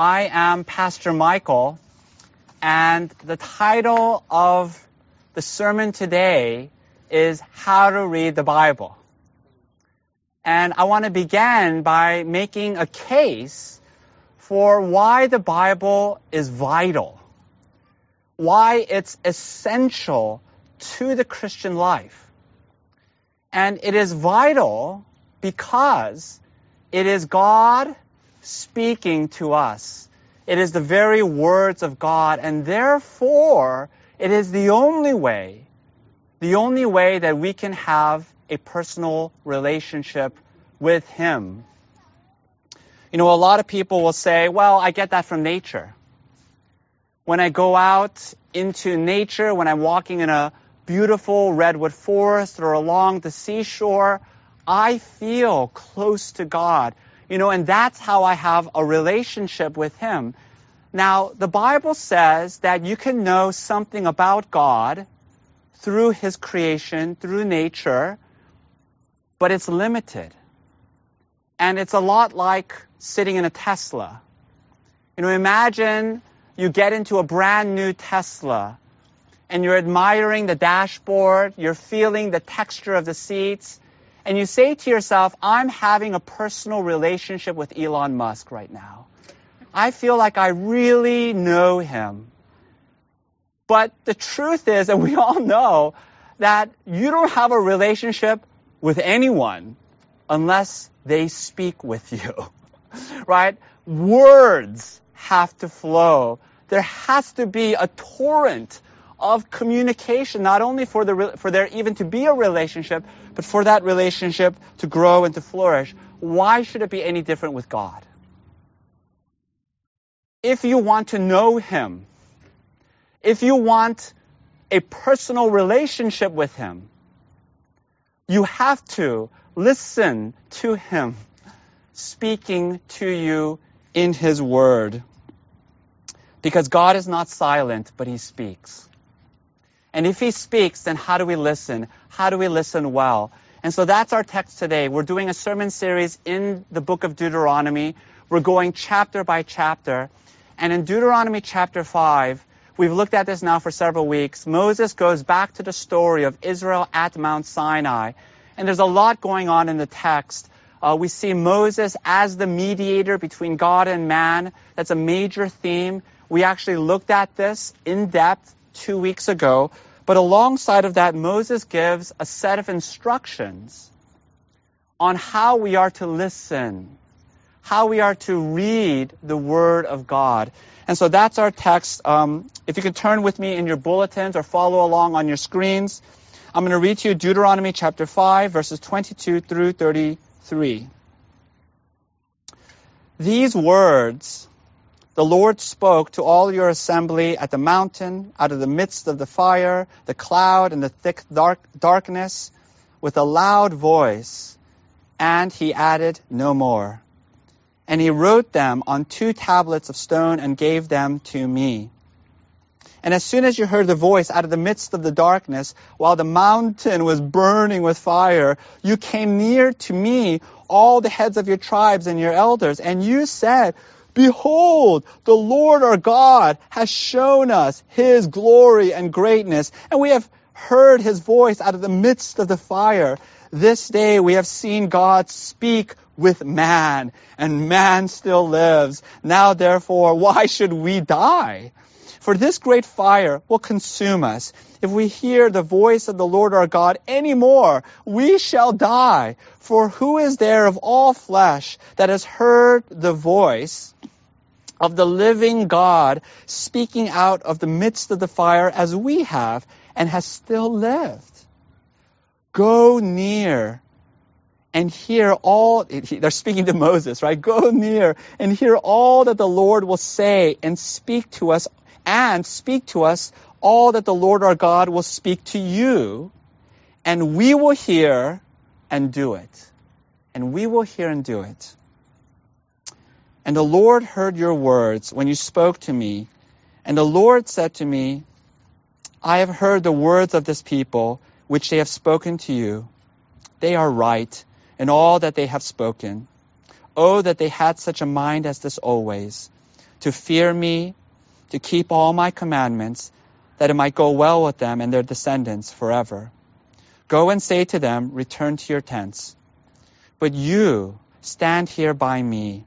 I am Pastor Michael, and the title of the sermon today is How to Read the Bible. And I want to begin by making a case for why the Bible is vital, why it's essential to the Christian life. And it is vital because it is God speaking to us. It is the very words of God, and therefore it is the only way, the only way that we can have a personal relationship with Him. You know, a lot of people will say, well, I get that from nature. When I go out into nature, when I'm walking in a beautiful redwood forest or along the seashore, I feel close to God. You know, and that's how I have a relationship with Him. Now, the Bible says that you can know something about God through His creation, through nature, but it's limited. And it's a lot like sitting in a Tesla. You know, imagine you get into a brand new Tesla and you're admiring the dashboard, you're feeling the texture of the seats, and you say to yourself, I'm having a personal relationship with Elon Musk right now. I feel like I really know him. But the truth is, and we all know, that you don't have a relationship with anyone unless they speak with you. right? Words have to flow. There has to be a torrent of communication, not only for, the, for there even to be a relationship, but for that relationship to grow and to flourish. Why should it be any different with God? If you want to know Him, if you want a personal relationship with Him, you have to listen to Him speaking to you in His Word. Because God is not silent, but He speaks. And if he speaks, then how do we listen? How do we listen well? And so that's our text today. We're doing a sermon series in the book of Deuteronomy. We're going chapter by chapter. And in Deuteronomy chapter 5, we've looked at this now for several weeks. Moses goes back to the story of Israel at Mount Sinai. And there's a lot going on in the text. Uh, we see Moses as the mediator between God and man. That's a major theme. We actually looked at this in depth two weeks ago. But alongside of that, Moses gives a set of instructions on how we are to listen, how we are to read the Word of God. And so that's our text. Um, if you could turn with me in your bulletins or follow along on your screens, I'm going to read to you Deuteronomy chapter 5, verses 22 through 33. These words the Lord spoke to all your assembly at the mountain, out of the midst of the fire, the cloud, and the thick dark, darkness, with a loud voice. And he added no more. And he wrote them on two tablets of stone and gave them to me. And as soon as you heard the voice out of the midst of the darkness, while the mountain was burning with fire, you came near to me, all the heads of your tribes and your elders, and you said, Behold, the Lord our God has shown us his glory and greatness, and we have heard his voice out of the midst of the fire. This day we have seen God speak with man, and man still lives. Now therefore, why should we die? For this great fire will consume us. If we hear the voice of the Lord our God any more, we shall die. For who is there of all flesh that has heard the voice of the living God speaking out of the midst of the fire as we have and has still lived? Go near and hear all, they're speaking to Moses, right? Go near and hear all that the Lord will say and speak to us and speak to us all that the Lord our God will speak to you, and we will hear and do it. And we will hear and do it. And the Lord heard your words when you spoke to me. And the Lord said to me, I have heard the words of this people, which they have spoken to you. They are right in all that they have spoken. Oh, that they had such a mind as this always to fear me, to keep all my commandments, that it might go well with them and their descendants forever. Go and say to them, Return to your tents. But you stand here by me,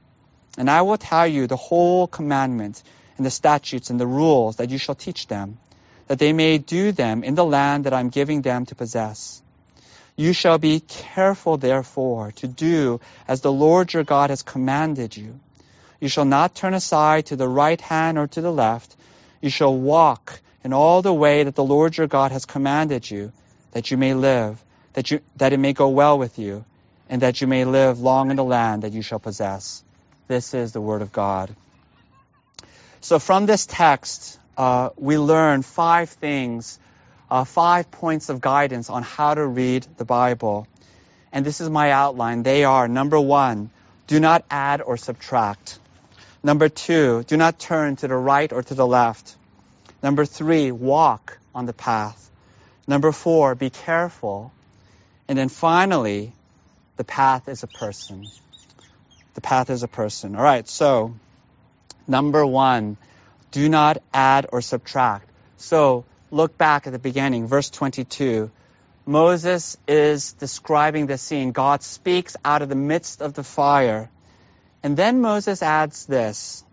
and I will tell you the whole commandment and the statutes and the rules that you shall teach them, that they may do them in the land that I'm giving them to possess. You shall be careful, therefore, to do as the Lord your God has commanded you. You shall not turn aside to the right hand or to the left. You shall walk in all the way that the Lord your God has commanded you, that you may live, that, you, that it may go well with you, and that you may live long in the land that you shall possess. This is the word of God. So from this text, uh, we learn five things, uh, five points of guidance on how to read the Bible. And this is my outline. They are number one, do not add or subtract. Number two, do not turn to the right or to the left. Number three, walk on the path. Number four, be careful. And then finally, the path is a person. The path is a person. All right, so number one, do not add or subtract. So look back at the beginning, verse 22. Moses is describing the scene. God speaks out of the midst of the fire. And then Moses adds this.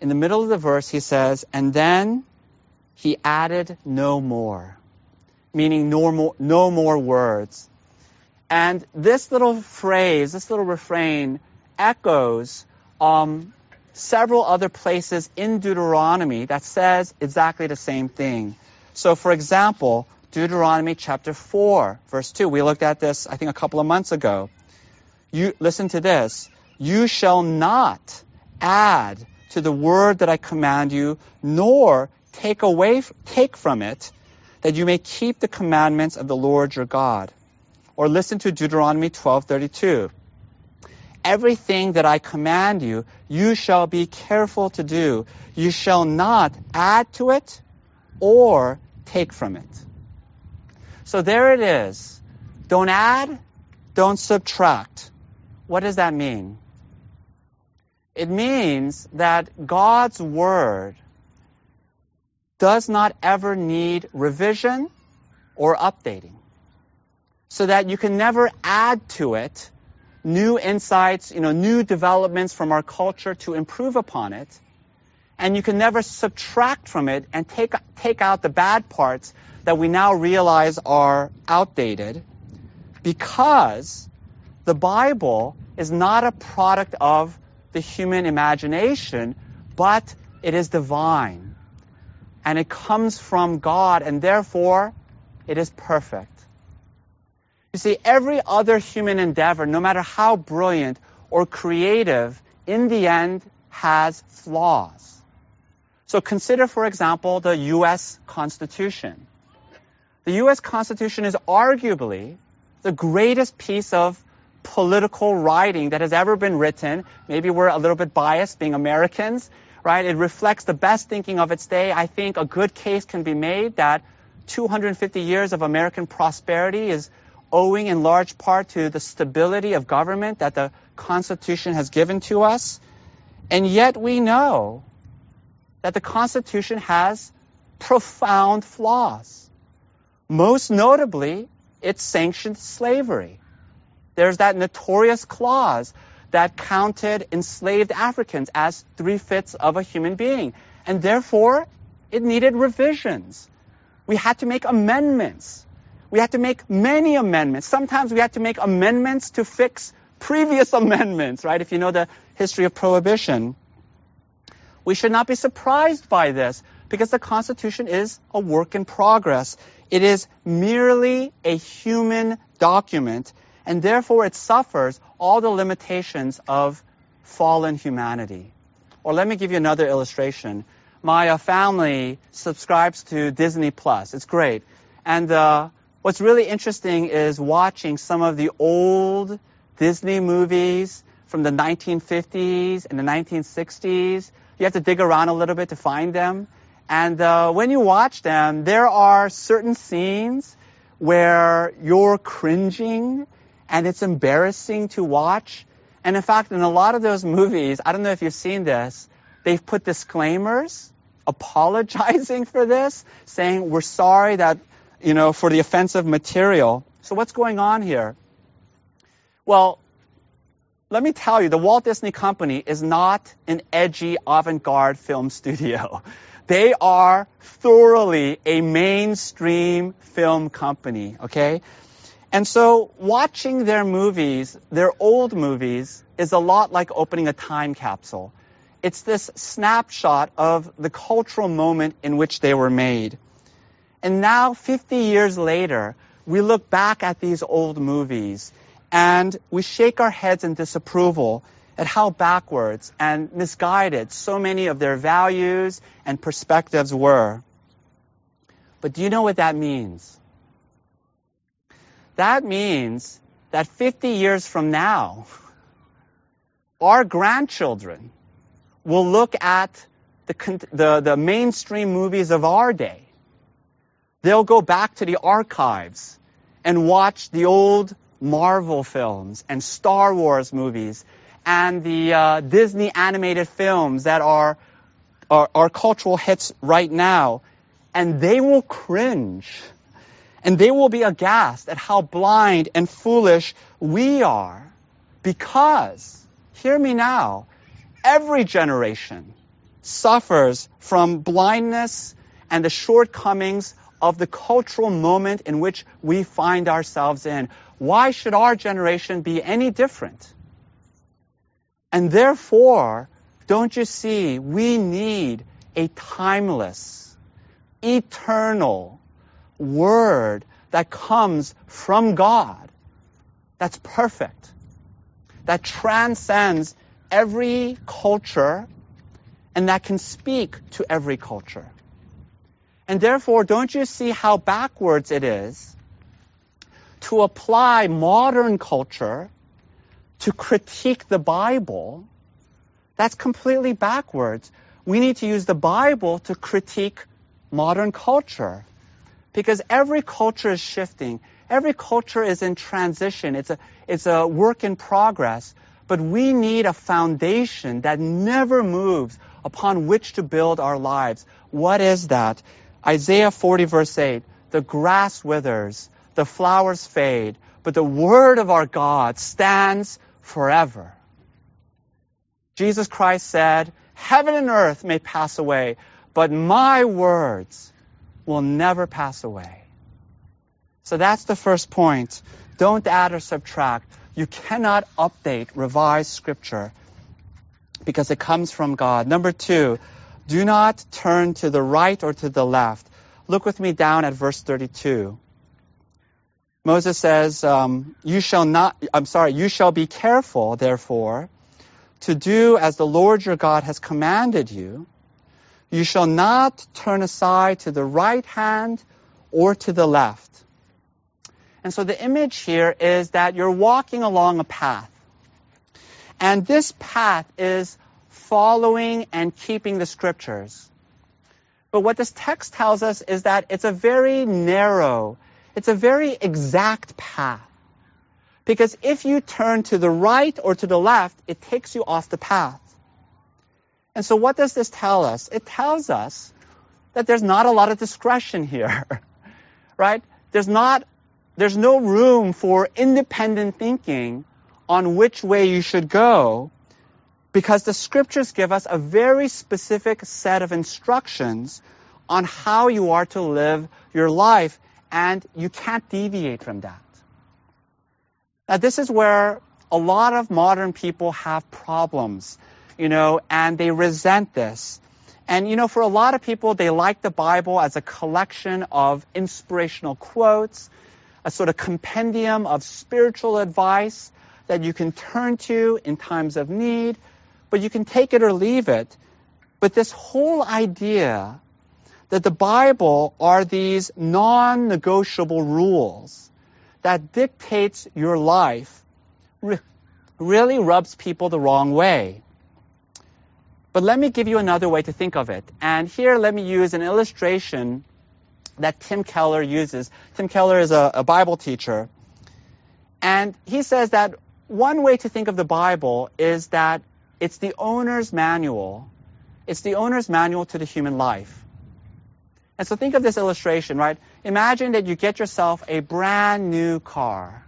In the middle of the verse, he says, and then he added no more, meaning no more, no more words. And this little phrase, this little refrain, echoes um, several other places in Deuteronomy that says exactly the same thing. So, for example, Deuteronomy chapter 4, verse 2. We looked at this, I think, a couple of months ago. You listen to this. You shall not add to the word that I command you, nor take away, take from it, that you may keep the commandments of the Lord your God. Or listen to Deuteronomy 12:32. Everything that I command you, you shall be careful to do. You shall not add to it or take from it. So there it is. Don't add, don't subtract. What does that mean? It means that God's Word does not ever need revision or updating. So that you can never add to it new insights, you know, new developments from our culture to improve upon it. And you can never subtract from it and take, take out the bad parts that we now realize are outdated because the Bible is not a product of the human imagination, but it is divine. And it comes from God, and therefore it is perfect. You see, every other human endeavor, no matter how brilliant or creative, in the end has flaws. So consider, for example, the U.S. Constitution. The U.S. Constitution is arguably the greatest piece of political writing that has ever been written. Maybe we're a little bit biased being Americans, right? It reflects the best thinking of its day. I think a good case can be made that 250 years of American prosperity is owing in large part to the stability of government that the Constitution has given to us. And yet we know that the Constitution has profound flaws. Most notably, it sanctioned slavery. There's that notorious clause that counted enslaved Africans as three-fifths of a human being. And therefore, it needed revisions. We had to make amendments we had to make many amendments. Sometimes we had to make amendments to fix previous amendments, right? If you know the history of prohibition. We should not be surprised by this because the Constitution is a work in progress. It is merely a human document and therefore it suffers all the limitations of fallen humanity. Or let me give you another illustration. My uh, family subscribes to Disney Plus. It's great. And uh, What's really interesting is watching some of the old Disney movies from the 1950s and the 1960s. You have to dig around a little bit to find them. And uh, when you watch them, there are certain scenes where you're cringing and it's embarrassing to watch. And in fact, in a lot of those movies, I don't know if you've seen this, they've put disclaimers apologizing for this, saying we're sorry that, you know, for the offensive material. So what's going on here? Well, let me tell you, the Walt Disney Company is not an edgy avant-garde film studio. They are thoroughly a mainstream film company, okay? And so watching their movies, their old movies, is a lot like opening a time capsule. It's this snapshot of the cultural moment in which they were made. And now, 50 years later, we look back at these old movies and we shake our heads in disapproval at how backwards and misguided so many of their values and perspectives were. But do you know what that means? That means that 50 years from now, our grandchildren will look at the, the, the mainstream movies of our day. They'll go back to the archives and watch the old Marvel films and Star Wars movies and the uh, Disney animated films that are, are, are cultural hits right now, and they will cringe. And they will be aghast at how blind and foolish we are because, hear me now, every generation suffers from blindness and the shortcomings of the cultural moment in which we find ourselves in. Why should our generation be any different? And therefore, don't you see, we need a timeless, eternal word that comes from God that's perfect, that transcends every culture, and that can speak to every culture. And therefore, don't you see how backwards it is to apply modern culture to critique the Bible, that's completely backwards. We need to use the Bible to critique modern culture. Because every culture is shifting. Every culture is in transition. It's a, it's a work in progress. But we need a foundation that never moves upon which to build our lives. What is that? Isaiah 40 verse 8. The grass withers, the flowers fade, but the word of our God stands forever. Jesus Christ said, Heaven and earth may pass away, but my words will never pass away. So that's the first point. Don't add or subtract. You cannot update, revise scripture because it comes from God. Number two, do not turn to the right or to the left. Look with me down at verse 32. Moses says, um, You shall not, I'm sorry, you shall be careful, therefore, to do as the Lord your God has commanded you. You shall not turn aside to the right hand or to the left. And so the image here is that you're walking along a path. And this path is following and keeping the scriptures. But what this text tells us is that it's a very narrow it's a very exact path. Because if you turn to the right or to the left, it takes you off the path. And so what does this tell us? It tells us that there's not a lot of discretion here. right? There's not there's no room for independent thinking on which way you should go because the scriptures give us a very specific set of instructions on how you are to live your life and you can't deviate from that. Now, this is where a lot of modern people have problems, you know, and they resent this. And, you know, for a lot of people, they like the Bible as a collection of inspirational quotes, a sort of compendium of spiritual advice that you can turn to in times of need, but you can take it or leave it. But this whole idea that the Bible are these non-negotiable rules that dictates your life re- really rubs people the wrong way. But let me give you another way to think of it. And here let me use an illustration that Tim Keller uses. Tim Keller is a, a Bible teacher. And he says that one way to think of the Bible is that it's the owner's manual It's the owner's manual to the human life. And so think of this illustration, right? Imagine that you get yourself a brand new car.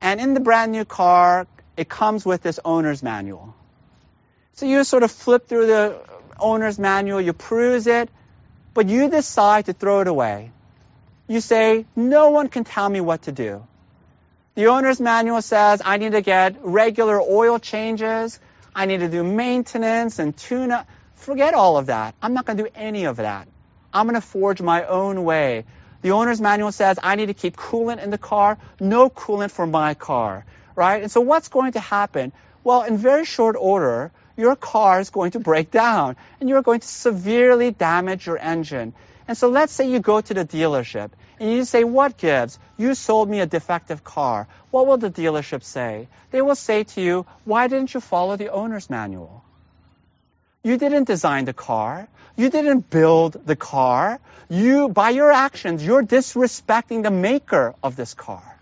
And in the brand new car, it comes with this owner's manual. So you sort of flip through the owner's manual, you peruse it, but you decide to throw it away. You say, no one can tell me what to do. The owner's manual says I need to get regular oil changes, I need to do maintenance and tune up. Forget all of that. I'm not going to do any of that. I'm going to forge my own way. The owner's manual says I need to keep coolant in the car. No coolant for my car, right? And so what's going to happen? Well, in very short order, your car is going to break down and you're going to severely damage your engine. And so let's say you go to the dealership and you say, what gives? You sold me a defective car. What will the dealership say? They will say to you, why didn't you follow the owner's manual? You didn't design the car. You didn't build the car. You, by your actions, you're disrespecting the maker of this car.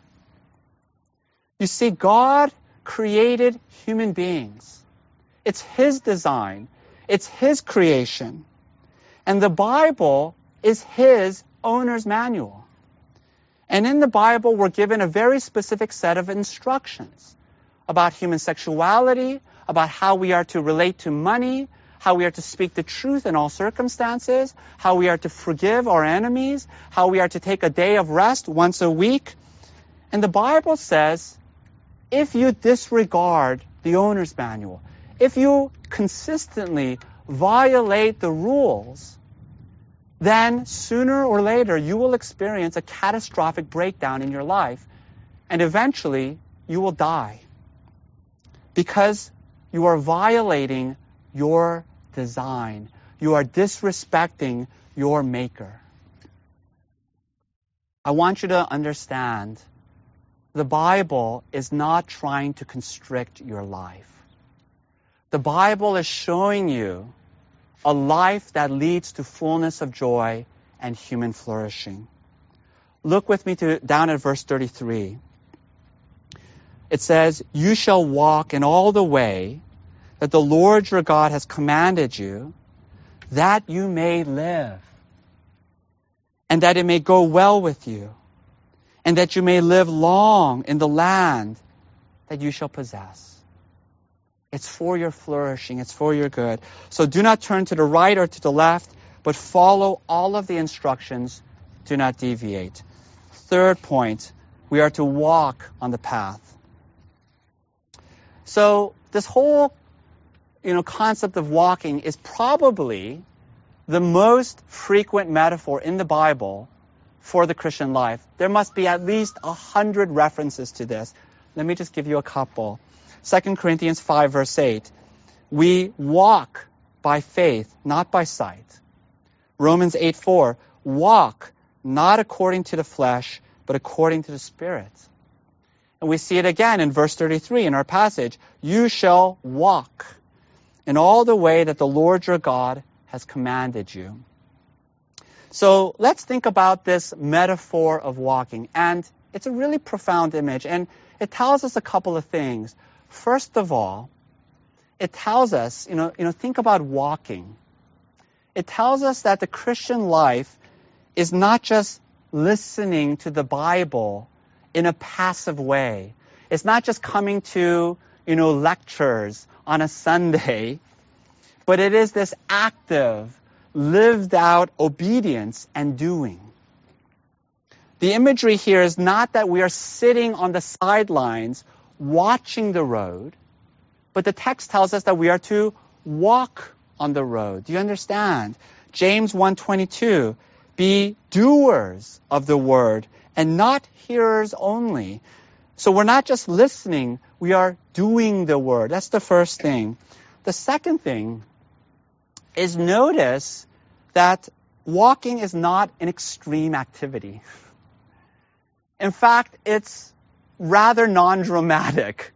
You see, God created human beings. It's His design. It's His creation. And the Bible is His owner's manual. And in the Bible, we're given a very specific set of instructions about human sexuality, about how we are to relate to money, how we are to speak the truth in all circumstances, how we are to forgive our enemies, how we are to take a day of rest once a week. And the Bible says, if you disregard the owner's manual, if you consistently violate the rules, then sooner or later you will experience a catastrophic breakdown in your life, and eventually you will die because you are violating your design. You are disrespecting your maker. I want you to understand the Bible is not trying to constrict your life. The Bible is showing you a life that leads to fullness of joy and human flourishing. Look with me to, down at verse 33. It says, You shall walk in all the way that the Lord your God has commanded you, that you may live, and that it may go well with you, and that you may live long in the land that you shall possess. It's for your flourishing, it's for your good. So do not turn to the right or to the left, but follow all of the instructions. Do not deviate. Third point, we are to walk on the path. So this whole you know, concept of walking is probably the most frequent metaphor in the Bible for the Christian life. There must be at least a hundred references to this. Let me just give you a couple. 2 Corinthians 5 verse 8. We walk by faith, not by sight. Romans 8 4. Walk not according to the flesh, but according to the Spirit. And we see it again in verse 33 in our passage. You shall walk in all the way that the Lord your God has commanded you. So let's think about this metaphor of walking. And it's a really profound image. And it tells us a couple of things. First of all, it tells us, you know, you know, think about walking. It tells us that the Christian life is not just listening to the Bible in a passive way. It's not just coming to, you know, lectures on a Sunday, but it is this active, lived out obedience and doing. The imagery here is not that we are sitting on the sidelines watching the road, but the text tells us that we are to walk on the road. Do you understand? James 1:22, be doers of the word and not hearers only. So we're not just listening, we are doing the word. That's the first thing. The second thing is notice that walking is not an extreme activity. In fact, it's rather non-dramatic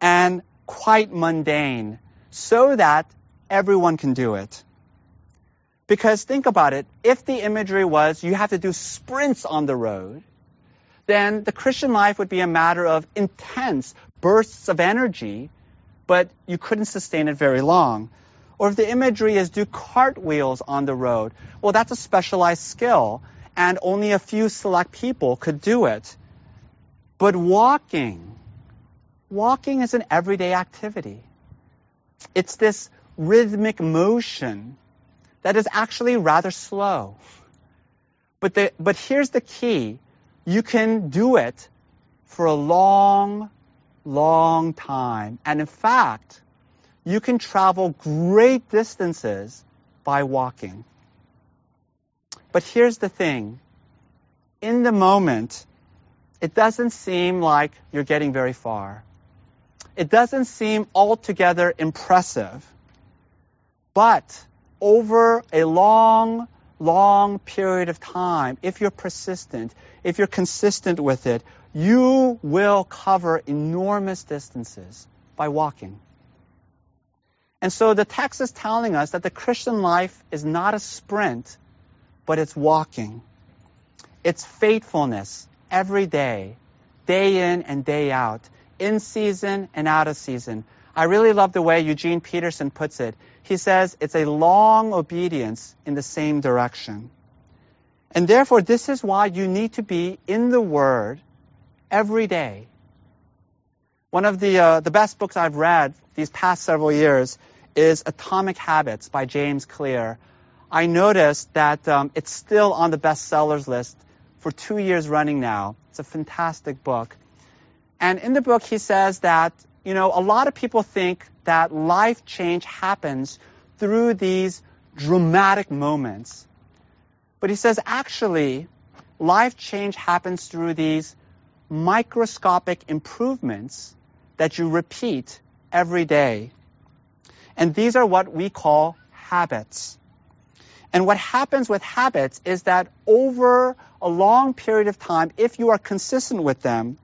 and quite mundane so that everyone can do it. Because think about it, if the imagery was you have to do sprints on the road, then the Christian life would be a matter of intense bursts of energy, but you couldn't sustain it very long. Or if the imagery is do cartwheels on the road, well, that's a specialized skill, and only a few select people could do it. But walking, walking is an everyday activity. It's this rhythmic motion that is actually rather slow. But, the, but here's the key. You can do it for a long, long time. And in fact, you can travel great distances by walking. But here's the thing. In the moment, it doesn't seem like you're getting very far. It doesn't seem altogether impressive. But over a long, long period of time, if you're persistent, if you're consistent with it, you will cover enormous distances by walking. And so the text is telling us that the Christian life is not a sprint, but it's walking. It's faithfulness every day, day in and day out, in season and out of season. I really love the way Eugene Peterson puts it. He says it's a long obedience in the same direction. And therefore, this is why you need to be in the Word every day. One of the, uh, the best books I've read these past several years is Atomic Habits by James Clear. I noticed that um, it's still on the bestsellers list for two years running now. It's a fantastic book. And in the book, he says that, you know, a lot of people think that life change happens through these dramatic moments. But he says actually, life change happens through these microscopic improvements that you repeat every day. And these are what we call habits. And what happens with habits is that over a long period of time, if you are consistent with them,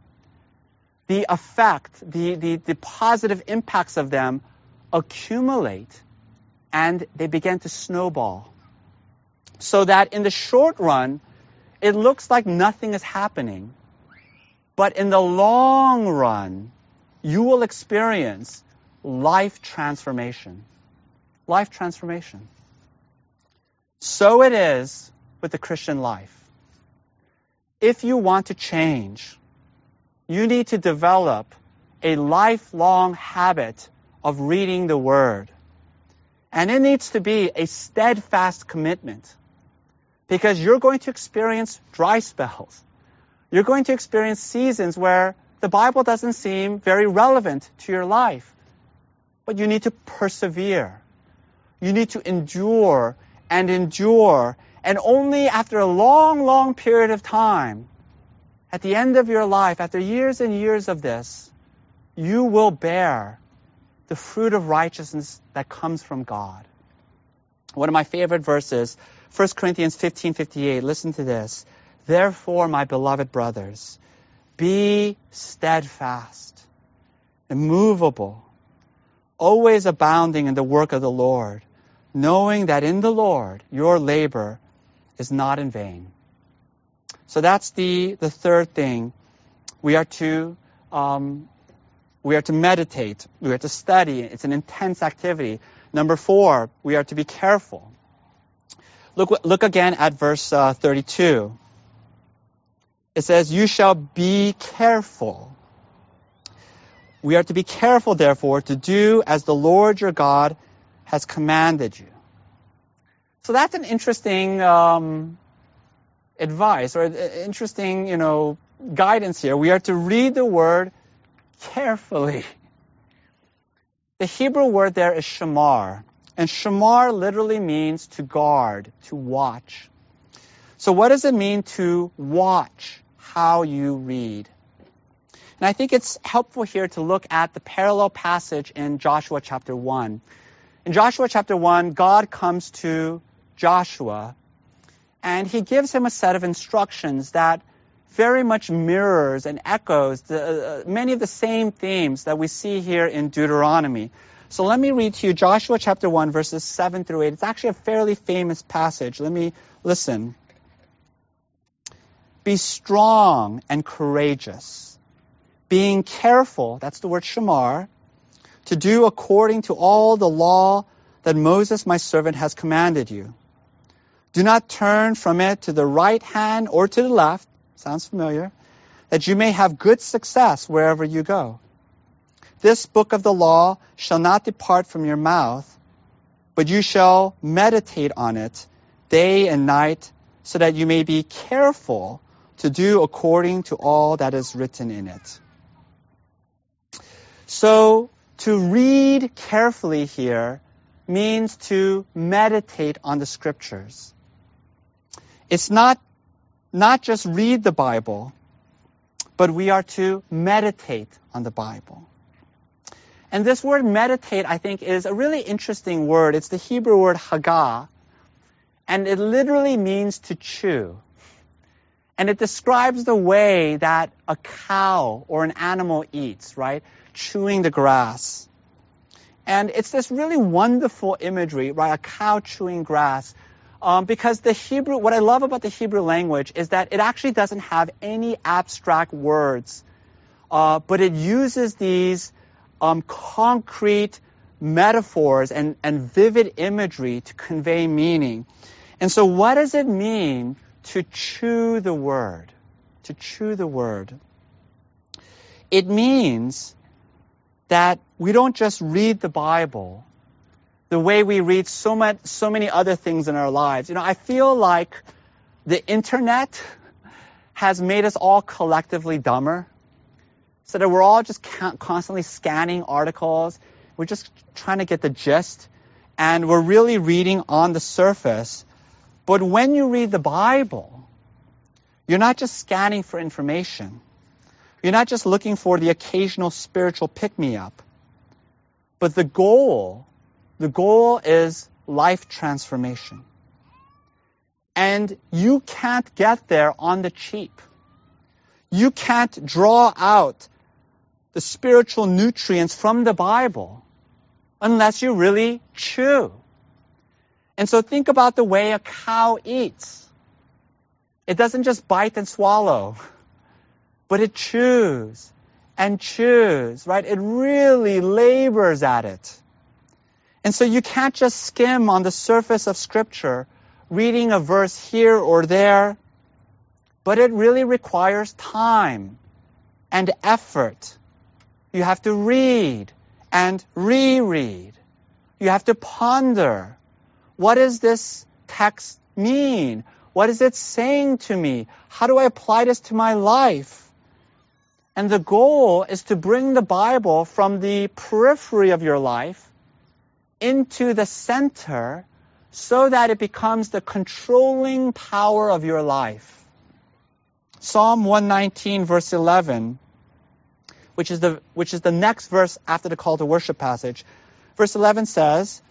the effect, the, the, the positive impacts of them accumulate and they begin to snowball. So that in the short run, it looks like nothing is happening. But in the long run, you will experience life transformation. Life transformation. So it is with the Christian life. If you want to change, you need to develop a lifelong habit of reading the Word. And it needs to be a steadfast commitment because you're going to experience dry spells. You're going to experience seasons where the Bible doesn't seem very relevant to your life. But you need to persevere. You need to endure and endure. And only after a long, long period of time at the end of your life, after years and years of this, you will bear the fruit of righteousness that comes from God. One of my favorite verses, 1 Corinthians 15:58. Listen to this. Therefore, my beloved brothers, be steadfast, immovable, always abounding in the work of the Lord, knowing that in the Lord your labor is not in vain. So that's the, the third thing. We are to um, we are to meditate. We are to study. It's an intense activity. Number four, we are to be careful. Look, look again at verse uh, 32. It says, You shall be careful. We are to be careful, therefore, to do as the Lord your God has commanded you. So that's an interesting um, advice or interesting, you know, guidance here. We are to read the word carefully. The Hebrew word there is shamar, and shamar literally means to guard, to watch. So what does it mean to watch how you read? And I think it's helpful here to look at the parallel passage in Joshua chapter 1. In Joshua chapter 1, God comes to Joshua and he gives him a set of instructions that very much mirrors and echoes the, uh, many of the same themes that we see here in Deuteronomy. So let me read to you Joshua chapter 1 verses 7 through 8. It's actually a fairly famous passage. Let me listen. Be strong and courageous, being careful, that's the word shamar, to do according to all the law that Moses my servant has commanded you. Do not turn from it to the right hand or to the left. Sounds familiar. That you may have good success wherever you go. This book of the law shall not depart from your mouth, but you shall meditate on it day and night, so that you may be careful to do according to all that is written in it. So, to read carefully here means to meditate on the scriptures. It's not, not just read the Bible, but we are to meditate on the Bible. And this word meditate, I think, is a really interesting word. It's the Hebrew word hagah, and it literally means to chew. And it describes the way that a cow or an animal eats, right? Chewing the grass. And it's this really wonderful imagery, right? A cow chewing grass. Um, because the Hebrew, what I love about the Hebrew language is that it actually doesn't have any abstract words, uh, but it uses these um, concrete metaphors and, and vivid imagery to convey meaning. And so, what does it mean to chew the word? To chew the word. It means that we don't just read the Bible the way we read so much, so many other things in our lives. You know, I feel like the internet has made us all collectively dumber so that we're all just constantly scanning articles. We're just trying to get the gist and we're really reading on the surface. But when you read the Bible, you're not just scanning for information. You're not just looking for the occasional spiritual pick me up. But the goal, the goal is life transformation. And you can't get there on the cheap. You can't draw out the spiritual nutrients from the Bible unless you really chew. And so think about the way a cow eats. It doesn't just bite and swallow, but it chews and chews, right? It really labors at it. And so you can't just skim on the surface of scripture, reading a verse here or there, but it really requires time and effort you have to read and reread. You have to ponder. What does this text mean? What is it saying to me? How do I apply this to my life? And the goal is to bring the Bible from the periphery of your life into the center so that it becomes the controlling power of your life. Psalm 119 verse 11 which is the, which is the next verse after the call to worship passage. Verse 11 says,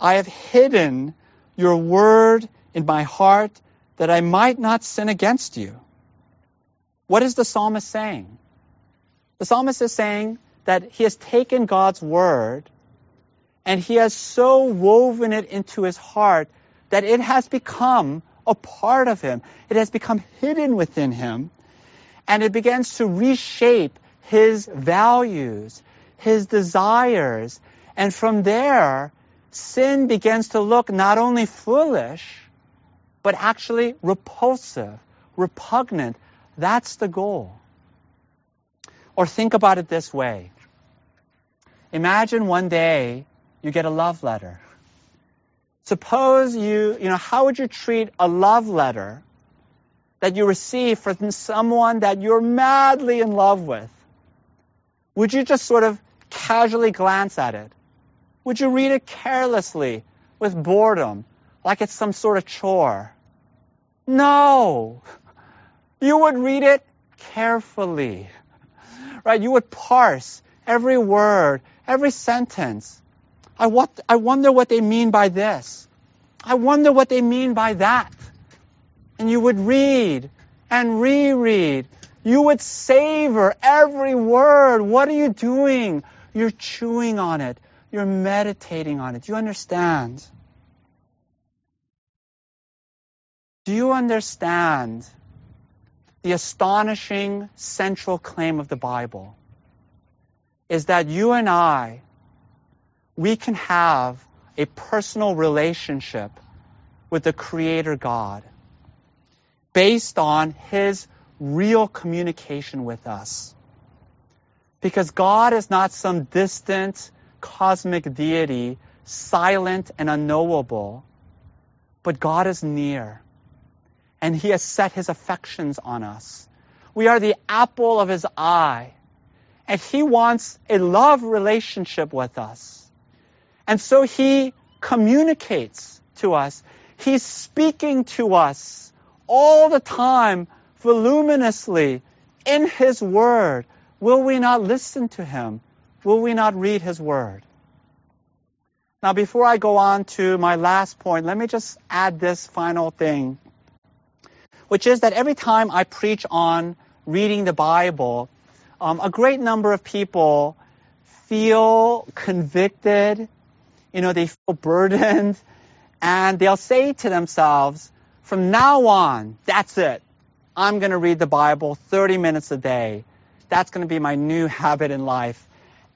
I have hidden your word in my heart that I might not sin against you. What is the psalmist saying? The psalmist is saying that he has taken God's word and he has so woven it into his heart that it has become a part of him. It has become hidden within him and it begins to reshape his values, his desires. And from there, sin begins to look not only foolish, but actually repulsive, repugnant. That's the goal. Or think about it this way. Imagine one day you get a love letter. Suppose you, you know, how would you treat a love letter that you receive from someone that you're madly in love with? Would you just sort of casually glance at it? Would you read it carelessly with boredom, like it's some sort of chore? No. You would read it carefully. Right? You would parse every word, every sentence. I, what, I wonder what they mean by this. I wonder what they mean by that. And you would read and reread you would savor every word. What are you doing? You're chewing on it. You're meditating on it. Do you understand? Do you understand the astonishing central claim of the Bible? Is that you and I, we can have a personal relationship with the Creator God based on His real communication with us. Because God is not some distant cosmic deity, silent and unknowable, but God is near. And He has set His affections on us. We are the apple of His eye. And He wants a love relationship with us. And so He communicates to us. He's speaking to us all the time, voluminously, in His Word. Will we not listen to Him? Will we not read His Word? Now, before I go on to my last point, let me just add this final thing, which is that every time I preach on reading the Bible, um, a great number of people feel convicted, you know, they feel burdened, and they'll say to themselves, from now on, that's it. I'm going to read the Bible 30 minutes a day. That's going to be my new habit in life.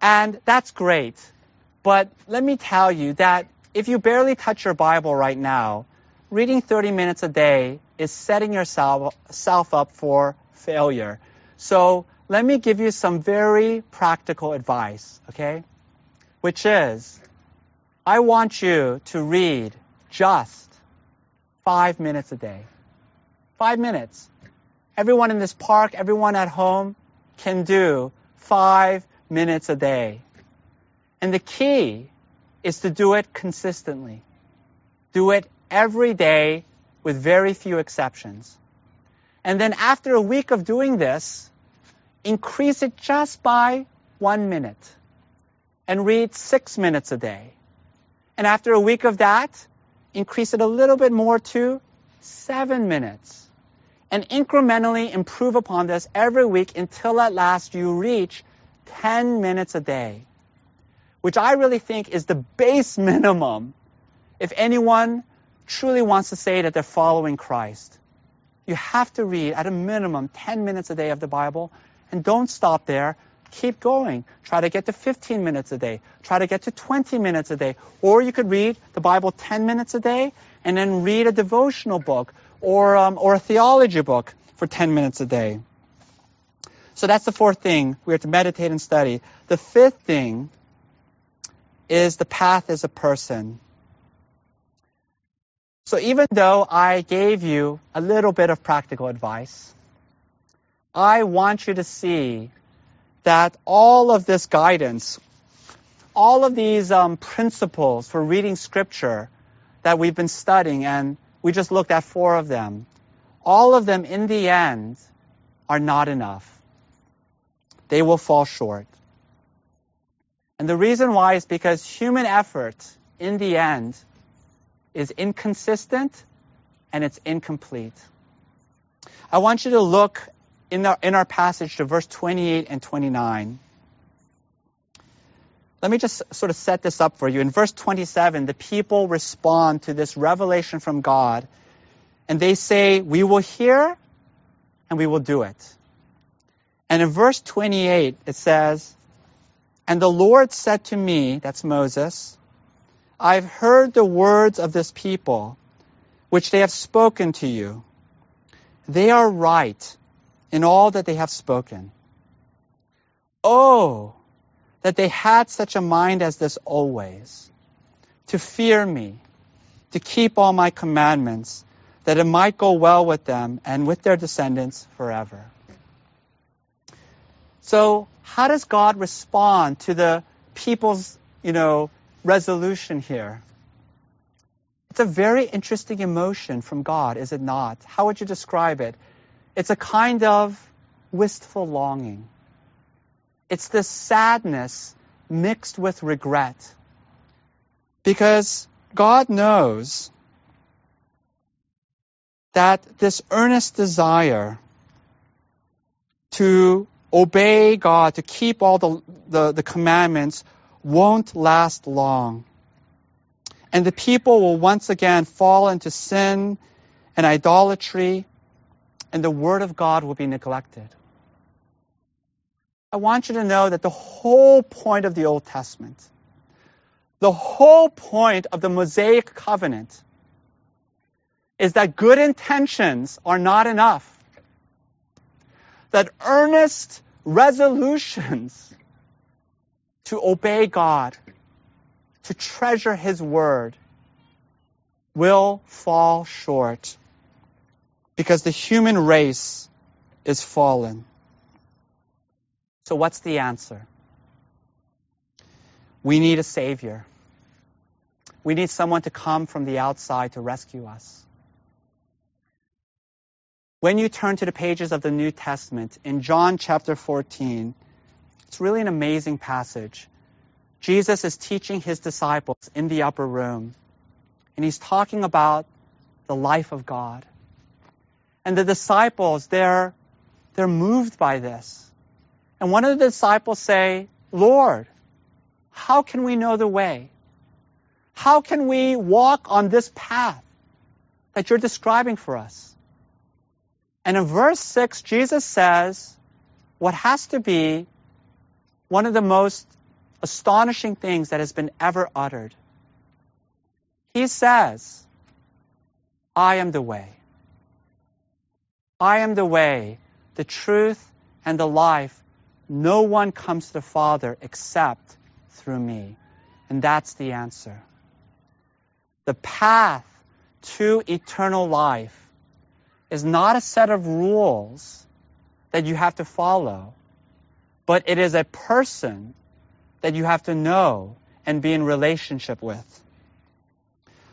And that's great. But let me tell you that if you barely touch your Bible right now, reading 30 minutes a day is setting yourself up for failure. So let me give you some very practical advice, okay? Which is, I want you to read just five minutes a day. Five minutes. Everyone in this park, everyone at home can do five minutes a day. And the key is to do it consistently. Do it every day with very few exceptions. And then after a week of doing this, increase it just by one minute and read six minutes a day. And after a week of that, increase it a little bit more to seven minutes. And incrementally improve upon this every week until at last you reach 10 minutes a day, which I really think is the base minimum if anyone truly wants to say that they're following Christ. You have to read at a minimum 10 minutes a day of the Bible and don't stop there. Keep going. Try to get to 15 minutes a day. Try to get to 20 minutes a day. Or you could read the Bible 10 minutes a day and then read a devotional book or, um, or a theology book for 10 minutes a day. So that's the fourth thing. We are to meditate and study. The fifth thing is the path as a person. So even though I gave you a little bit of practical advice, I want you to see that all of this guidance, all of these um, principles for reading scripture that we've been studying, and we just looked at four of them, all of them in the end are not enough. They will fall short. And the reason why is because human effort in the end is inconsistent and it's incomplete. I want you to look in our, in our passage to verse 28 and 29. Let me just sort of set this up for you. In verse 27, the people respond to this revelation from God, and they say, We will hear and we will do it. And in verse 28, it says, And the Lord said to me, that's Moses, I've heard the words of this people, which they have spoken to you. They are right in all that they have spoken. Oh, that they had such a mind as this always, to fear me, to keep all my commandments, that it might go well with them and with their descendants forever. So, how does God respond to the people's, you know, resolution here. It's a very interesting emotion from God, is it not? How would you describe it? It's a kind of wistful longing. It's this sadness mixed with regret. Because God knows that this earnest desire to obey God, to keep all the, the, the commandments, won't last long. And the people will once again fall into sin and idolatry, and the Word of God will be neglected. I want you to know that the whole point of the Old Testament, The whole point of the Mosaic covenant is that good intentions are not enough. That earnest resolutions to obey God, to treasure His word, will fall short because the human race is fallen. So, what's the answer? We need a Savior. We need someone to come from the outside to rescue us. When you turn to the pages of the New Testament, in John chapter 14, it's really an amazing passage. Jesus is teaching his disciples in the upper room, and he's talking about the life of God. And the disciples, they're, they're moved by this. And one of the disciples say, Lord, how can we know the way? How can we walk on this path that you're describing for us? And in verse 6, Jesus says what has to be one of the most astonishing things that has been ever uttered. He says, I am the way. I am the way, the truth, and the life. No one comes to the Father except through me. And that's the answer. The path to eternal life is not a set of rules that you have to follow, but it is a person that you have to know and be in relationship with.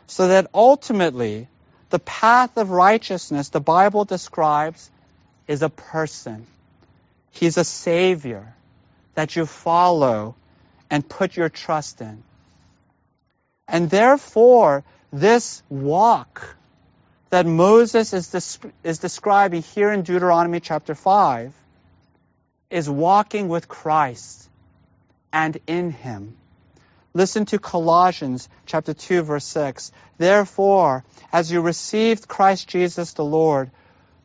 So that ultimately, the path of righteousness the Bible describes is a person. He's a savior that you follow and put your trust in. And therefore, this walk that Moses is, des- is describing here in Deuteronomy chapter 5 is walking with Christ and in Him. Listen to Colossians chapter 2 verse 6. Therefore, as you received Christ Jesus the Lord,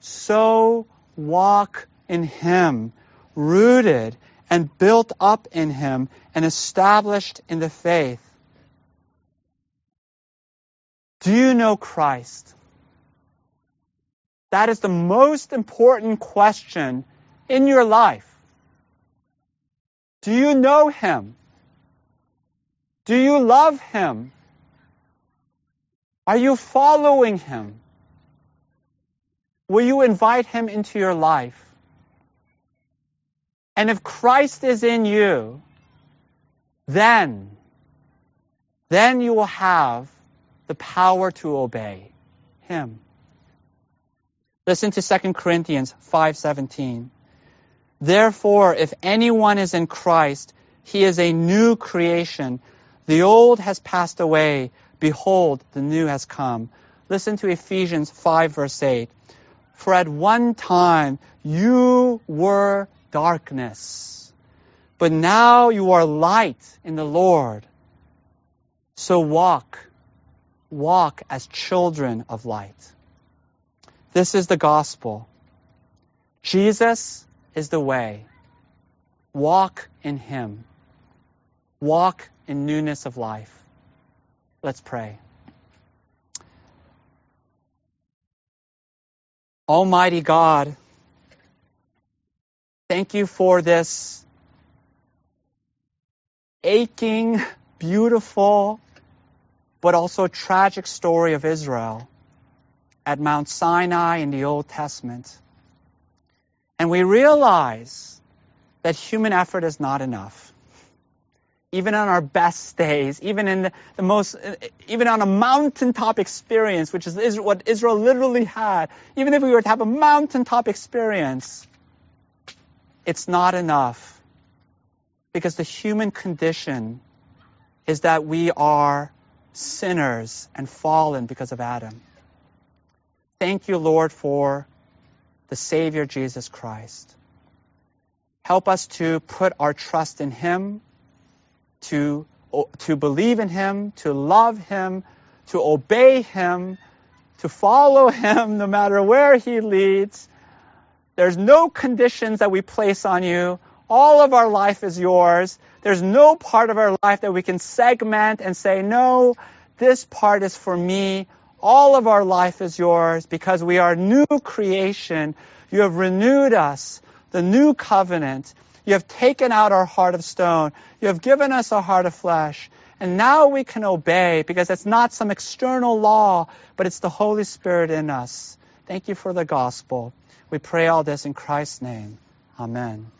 so walk in Him, rooted and built up in Him and established in the faith. Do you know Christ? That is the most important question in your life. Do you know Him? Do you love Him? Are you following Him? Will you invite Him into your life? And if Christ is in you, then, then you will have the power to obey Him. Listen to 2 Corinthians 5:17. Therefore, if anyone is in Christ, he is a new creation. The old has passed away. Behold, the new has come. Listen to Ephesians 5 verse 8. For at one time you were darkness, but now you are light in the Lord. So walk, walk as children of light. This is the gospel. Jesus is the way. Walk in Him. Walk in newness of life. Let's pray. Almighty God, thank you for this aching, beautiful, but also tragic story of Israel at Mount Sinai in the Old Testament. And we realize that human effort is not enough. Even on our best days, even in the, most, even on a mountaintop experience, which is what Israel literally had, even if we were to have a mountaintop experience, it's not enough. Because the human condition is that we are sinners and fallen because of Adam. Thank you, Lord, for the Savior Jesus Christ. Help us to put our trust in Him, to, to believe in Him, to love Him, to obey Him, to follow Him no matter where He leads. There's no conditions that we place on you. All of our life is yours. There's no part of our life that we can segment and say, no, this part is for me. All of our life is yours because we are new creation. You have renewed us, the new covenant. You have taken out our heart of stone. You have given us a heart of flesh. And now we can obey because it's not some external law, but it's the Holy Spirit in us. Thank you for the gospel. We pray all this in Christ's name. Amen.